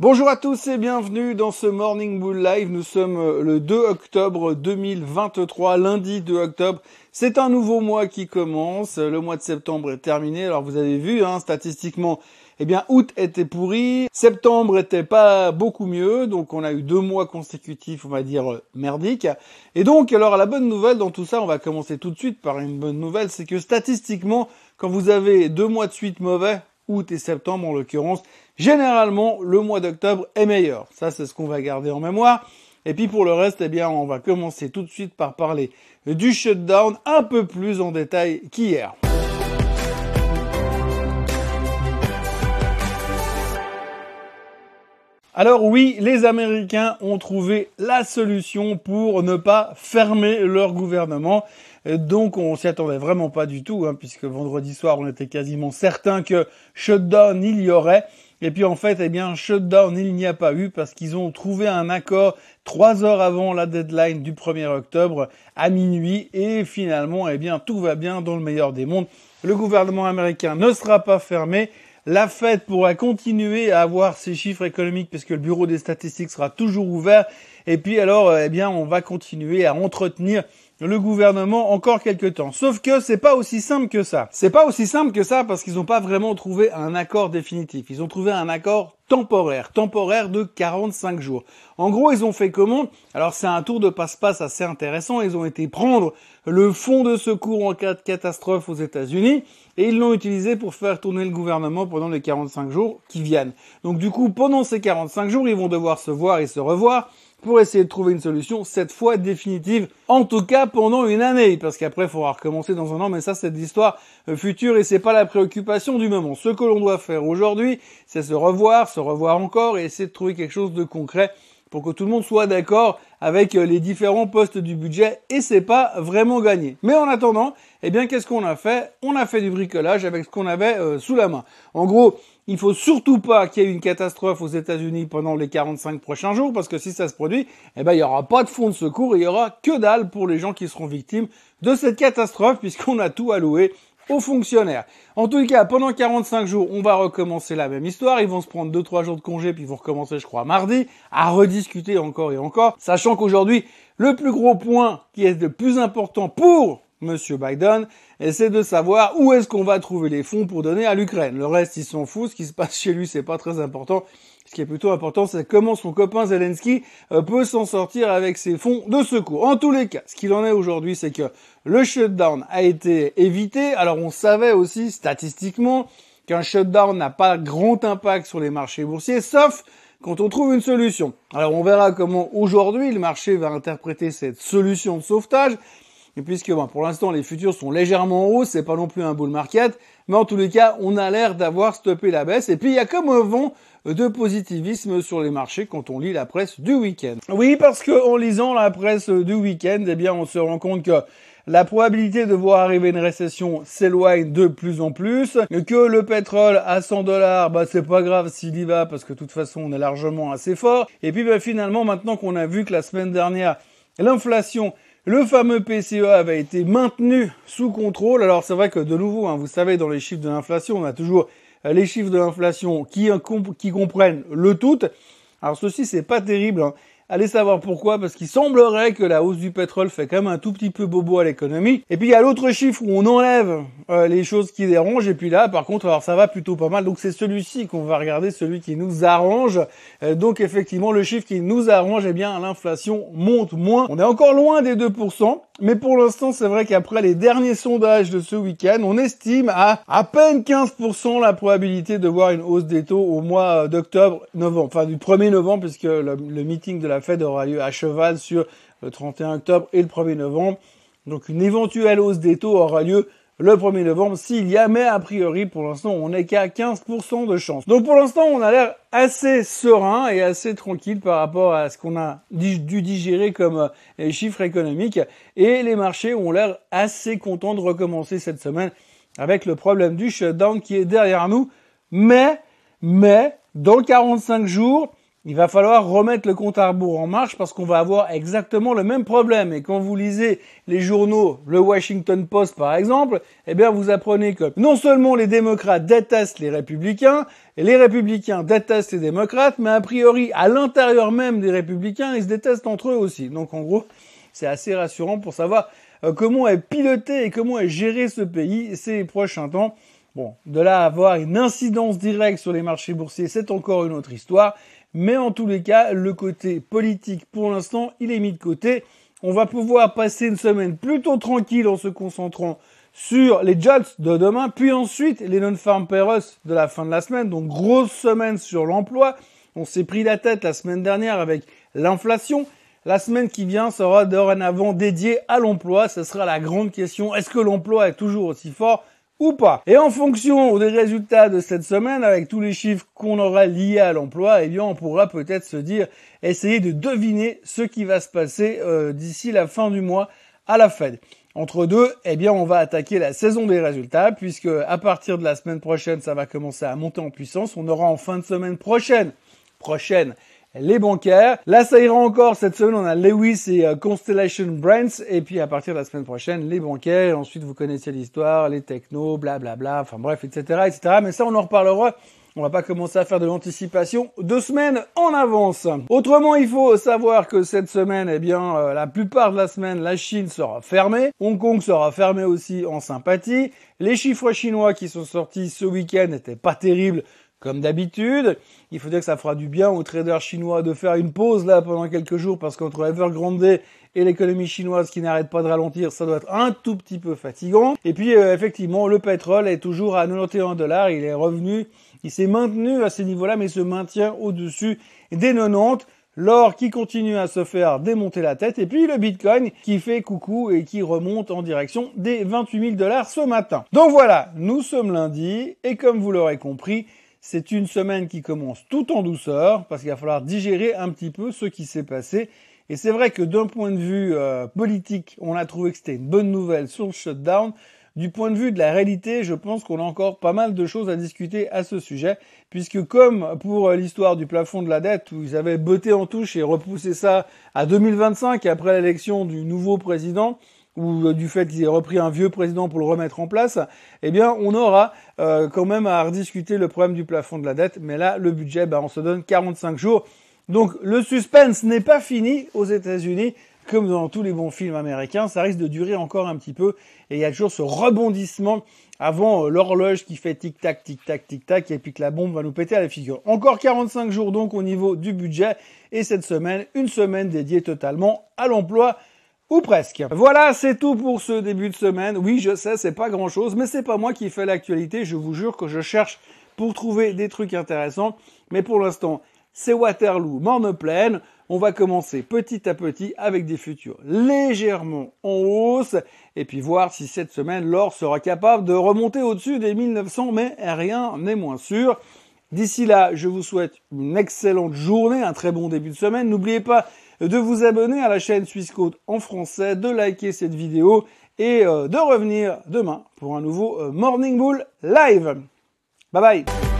Bonjour à tous et bienvenue dans ce Morning Bull Live. Nous sommes euh, le 2 octobre 2023, lundi 2 octobre. C'est un nouveau mois qui commence. Le mois de septembre est terminé. Alors vous avez vu, hein, statistiquement, eh bien, août était pourri, septembre était pas beaucoup mieux, donc on a eu deux mois consécutifs, on va dire, euh, merdiques. Et donc, alors, la bonne nouvelle dans tout ça, on va commencer tout de suite par une bonne nouvelle, c'est que statistiquement, quand vous avez deux mois de suite mauvais, août et septembre en l'occurrence, généralement le mois d'octobre est meilleur. Ça c'est ce qu'on va garder en mémoire. Et puis pour le reste, eh bien, on va commencer tout de suite par parler du shutdown un peu plus en détail qu'hier. Alors oui, les Américains ont trouvé la solution pour ne pas fermer leur gouvernement. Donc on s'y attendait vraiment pas du tout, hein, puisque vendredi soir on était quasiment certain que shutdown il y aurait. Et puis en fait, eh bien, shutdown il n'y a pas eu parce qu'ils ont trouvé un accord trois heures avant la deadline du 1er octobre à minuit et finalement, eh bien, tout va bien dans le meilleur des mondes. Le gouvernement américain ne sera pas fermé. La Fed pourra continuer à avoir ses chiffres économiques puisque le bureau des statistiques sera toujours ouvert. Et puis alors, eh bien, on va continuer à entretenir le gouvernement encore quelques temps. Sauf que c'est pas aussi simple que ça. C'est pas aussi simple que ça parce qu'ils n'ont pas vraiment trouvé un accord définitif. Ils ont trouvé un accord temporaire, temporaire de 45 jours. En gros, ils ont fait comment? Alors c'est un tour de passe-passe assez intéressant. Ils ont été prendre le fonds de secours en cas de catastrophe aux États-Unis et ils l'ont utilisé pour faire tourner le gouvernement pendant les 45 jours qui viennent. Donc du coup, pendant ces 45 jours, ils vont devoir se voir et se revoir pour essayer de trouver une solution, cette fois définitive, en tout cas pendant une année, parce qu'après il faudra recommencer dans un an, mais ça c'est de l'histoire future et c'est pas la préoccupation du moment. Ce que l'on doit faire aujourd'hui, c'est se revoir, se revoir encore et essayer de trouver quelque chose de concret pour que tout le monde soit d'accord avec euh, les différents postes du budget et c'est pas vraiment gagné. Mais en attendant, eh bien qu'est-ce qu'on a fait? On a fait du bricolage avec ce qu'on avait euh, sous la main. En gros, il faut surtout pas qu'il y ait une catastrophe aux États-Unis pendant les 45 prochains jours parce que si ça se produit, eh ben il y aura pas de fonds de secours et il y aura que dalle pour les gens qui seront victimes de cette catastrophe puisqu'on a tout alloué aux fonctionnaires. En tout cas, pendant 45 jours, on va recommencer la même histoire. Ils vont se prendre 2-3 jours de congé, puis ils vont recommencer, je crois, mardi, à rediscuter encore et encore, sachant qu'aujourd'hui, le plus gros point qui est le plus important pour Monsieur Biden, c'est de savoir où est-ce qu'on va trouver les fonds pour donner à l'Ukraine. Le reste, ils s'en foutent. Ce qui se passe chez lui, c'est pas très important. Ce qui est plutôt important, c'est comment son copain Zelensky euh, peut s'en sortir avec ses fonds de secours. En tous les cas, ce qu'il en est aujourd'hui, c'est que le shutdown a été évité. Alors on savait aussi statistiquement qu'un shutdown n'a pas grand impact sur les marchés boursiers, sauf quand on trouve une solution. Alors on verra comment aujourd'hui le marché va interpréter cette solution de sauvetage. Et puisque bon, pour l'instant les futurs sont légèrement en hausse, c'est pas non plus un bull market, mais en tous les cas, on a l'air d'avoir stoppé la baisse. Et puis il y a comme un vent de positivisme sur les marchés quand on lit la presse du week-end. Oui, parce que en lisant la presse du week-end, eh bien on se rend compte que la probabilité de voir arriver une récession s'éloigne de plus en plus, que le pétrole à 100 dollars, bah c'est pas grave s'il y va parce que de toute façon on est largement assez fort. Et puis bah, finalement maintenant qu'on a vu que la semaine dernière l'inflation le fameux PCE avait été maintenu sous contrôle. Alors c'est vrai que de nouveau, hein, vous savez, dans les chiffres de l'inflation, on a toujours les chiffres de l'inflation qui, comprennent le tout. Alors ceci, c'est pas terrible. Hein. Allez savoir pourquoi, parce qu'il semblerait que la hausse du pétrole fait quand même un tout petit peu bobo à l'économie. Et puis il y a l'autre chiffre où on enlève euh, les choses qui dérangent, et puis là, par contre, alors ça va plutôt pas mal. Donc c'est celui-ci qu'on va regarder, celui qui nous arrange. Euh, donc effectivement, le chiffre qui nous arrange, eh bien l'inflation monte moins. On est encore loin des 2%, mais pour l'instant, c'est vrai qu'après les derniers sondages de ce week-end, on estime à à peine 15% la probabilité de voir une hausse des taux au mois d'octobre, novembre, enfin du 1er novembre, puisque le, le meeting de la la Fed aura lieu à cheval sur le 31 octobre et le 1er novembre. Donc une éventuelle hausse des taux aura lieu le 1er novembre s'il y a, mais a priori pour l'instant on n'est qu'à 15% de chance. Donc pour l'instant on a l'air assez serein et assez tranquille par rapport à ce qu'on a dû digérer comme euh, chiffres économiques et les marchés ont l'air assez contents de recommencer cette semaine avec le problème du shutdown qui est derrière nous. Mais, mais, dans 45 jours, il va falloir remettre le compte à rebours en marche parce qu'on va avoir exactement le même problème. Et quand vous lisez les journaux, le Washington Post par exemple, eh bien vous apprenez que non seulement les démocrates détestent les républicains, et les républicains détestent les démocrates, mais a priori à l'intérieur même des républicains, ils se détestent entre eux aussi. Donc en gros, c'est assez rassurant pour savoir euh, comment est piloté et comment est géré ce pays ces prochains temps. Bon, de là avoir une incidence directe sur les marchés boursiers, c'est encore une autre histoire. Mais en tous les cas, le côté politique, pour l'instant, il est mis de côté. On va pouvoir passer une semaine plutôt tranquille en se concentrant sur les Jets de demain, puis ensuite les non-farm payrolls de la fin de la semaine. Donc grosse semaine sur l'emploi. On s'est pris la tête la semaine dernière avec l'inflation. La semaine qui vient sera dorénavant dédiée à l'emploi. Ce sera la grande question. Est-ce que l'emploi est toujours aussi fort ou pas. Et en fonction des résultats de cette semaine, avec tous les chiffres qu'on aura liés à l'emploi, eh bien, on pourra peut-être se dire, essayer de deviner ce qui va se passer euh, d'ici la fin du mois à la Fed. Entre deux, eh bien, on va attaquer la saison des résultats, puisque à partir de la semaine prochaine, ça va commencer à monter en puissance. On aura en fin de semaine prochaine, prochaine, les bancaires. Là, ça ira encore. Cette semaine, on a Lewis et euh, Constellation Brands. Et puis, à partir de la semaine prochaine, les bancaires. Ensuite, vous connaissez l'histoire, les technos, blablabla. Bla, bla, enfin bref, etc., etc. Mais ça, on en reparlera. On va pas commencer à faire de l'anticipation deux semaines en avance. Autrement, il faut savoir que cette semaine, eh bien, euh, la plupart de la semaine, la Chine sera fermée. Hong Kong sera fermé aussi en sympathie. Les chiffres chinois qui sont sortis ce week-end n'étaient pas terribles comme d'habitude. Il faut dire que ça fera du bien aux traders chinois de faire une pause là pendant quelques jours parce qu'entre Evergrande et l'économie chinoise qui n'arrête pas de ralentir, ça doit être un tout petit peu fatigant. Et puis euh, effectivement, le pétrole est toujours à 91 dollars, il est revenu, il s'est maintenu à ces niveaux-là, mais se maintient au-dessus des 90. L'or qui continue à se faire démonter la tête et puis le Bitcoin qui fait coucou et qui remonte en direction des 28 000 dollars ce matin. Donc voilà, nous sommes lundi et comme vous l'aurez compris, c'est une semaine qui commence tout en douceur parce qu'il va falloir digérer un petit peu ce qui s'est passé. Et c'est vrai que d'un point de vue euh, politique, on a trouvé que c'était une bonne nouvelle sur le shutdown. Du point de vue de la réalité, je pense qu'on a encore pas mal de choses à discuter à ce sujet, puisque comme pour l'histoire du plafond de la dette, où ils avaient botté en touche et repoussé ça à 2025 après l'élection du nouveau président, ou euh, du fait qu'ils aient repris un vieux président pour le remettre en place, eh bien, on aura euh, quand même à rediscuter le problème du plafond de la dette. Mais là, le budget, ben, on se donne 45 jours. Donc, le suspense n'est pas fini aux États-Unis. Comme dans tous les bons films américains, ça risque de durer encore un petit peu. Et il y a toujours ce rebondissement avant euh, l'horloge qui fait tic-tac, tic-tac, tic-tac, et puis que la bombe va nous péter à la figure. Encore 45 jours donc au niveau du budget. Et cette semaine, une semaine dédiée totalement à l'emploi ou presque. Voilà, c'est tout pour ce début de semaine. Oui, je sais, c'est pas grand chose, mais c'est pas moi qui fais l'actualité. Je vous jure que je cherche pour trouver des trucs intéressants. Mais pour l'instant, c'est Waterloo, morne pleine. On va commencer petit à petit avec des futurs légèrement en hausse et puis voir si cette semaine l'or sera capable de remonter au-dessus des 1900, mais rien n'est moins sûr. D'ici là, je vous souhaite une excellente journée, un très bon début de semaine. N'oubliez pas de vous abonner à la chaîne Suisse en français, de liker cette vidéo et euh, de revenir demain pour un nouveau euh, Morning Bull live. Bye bye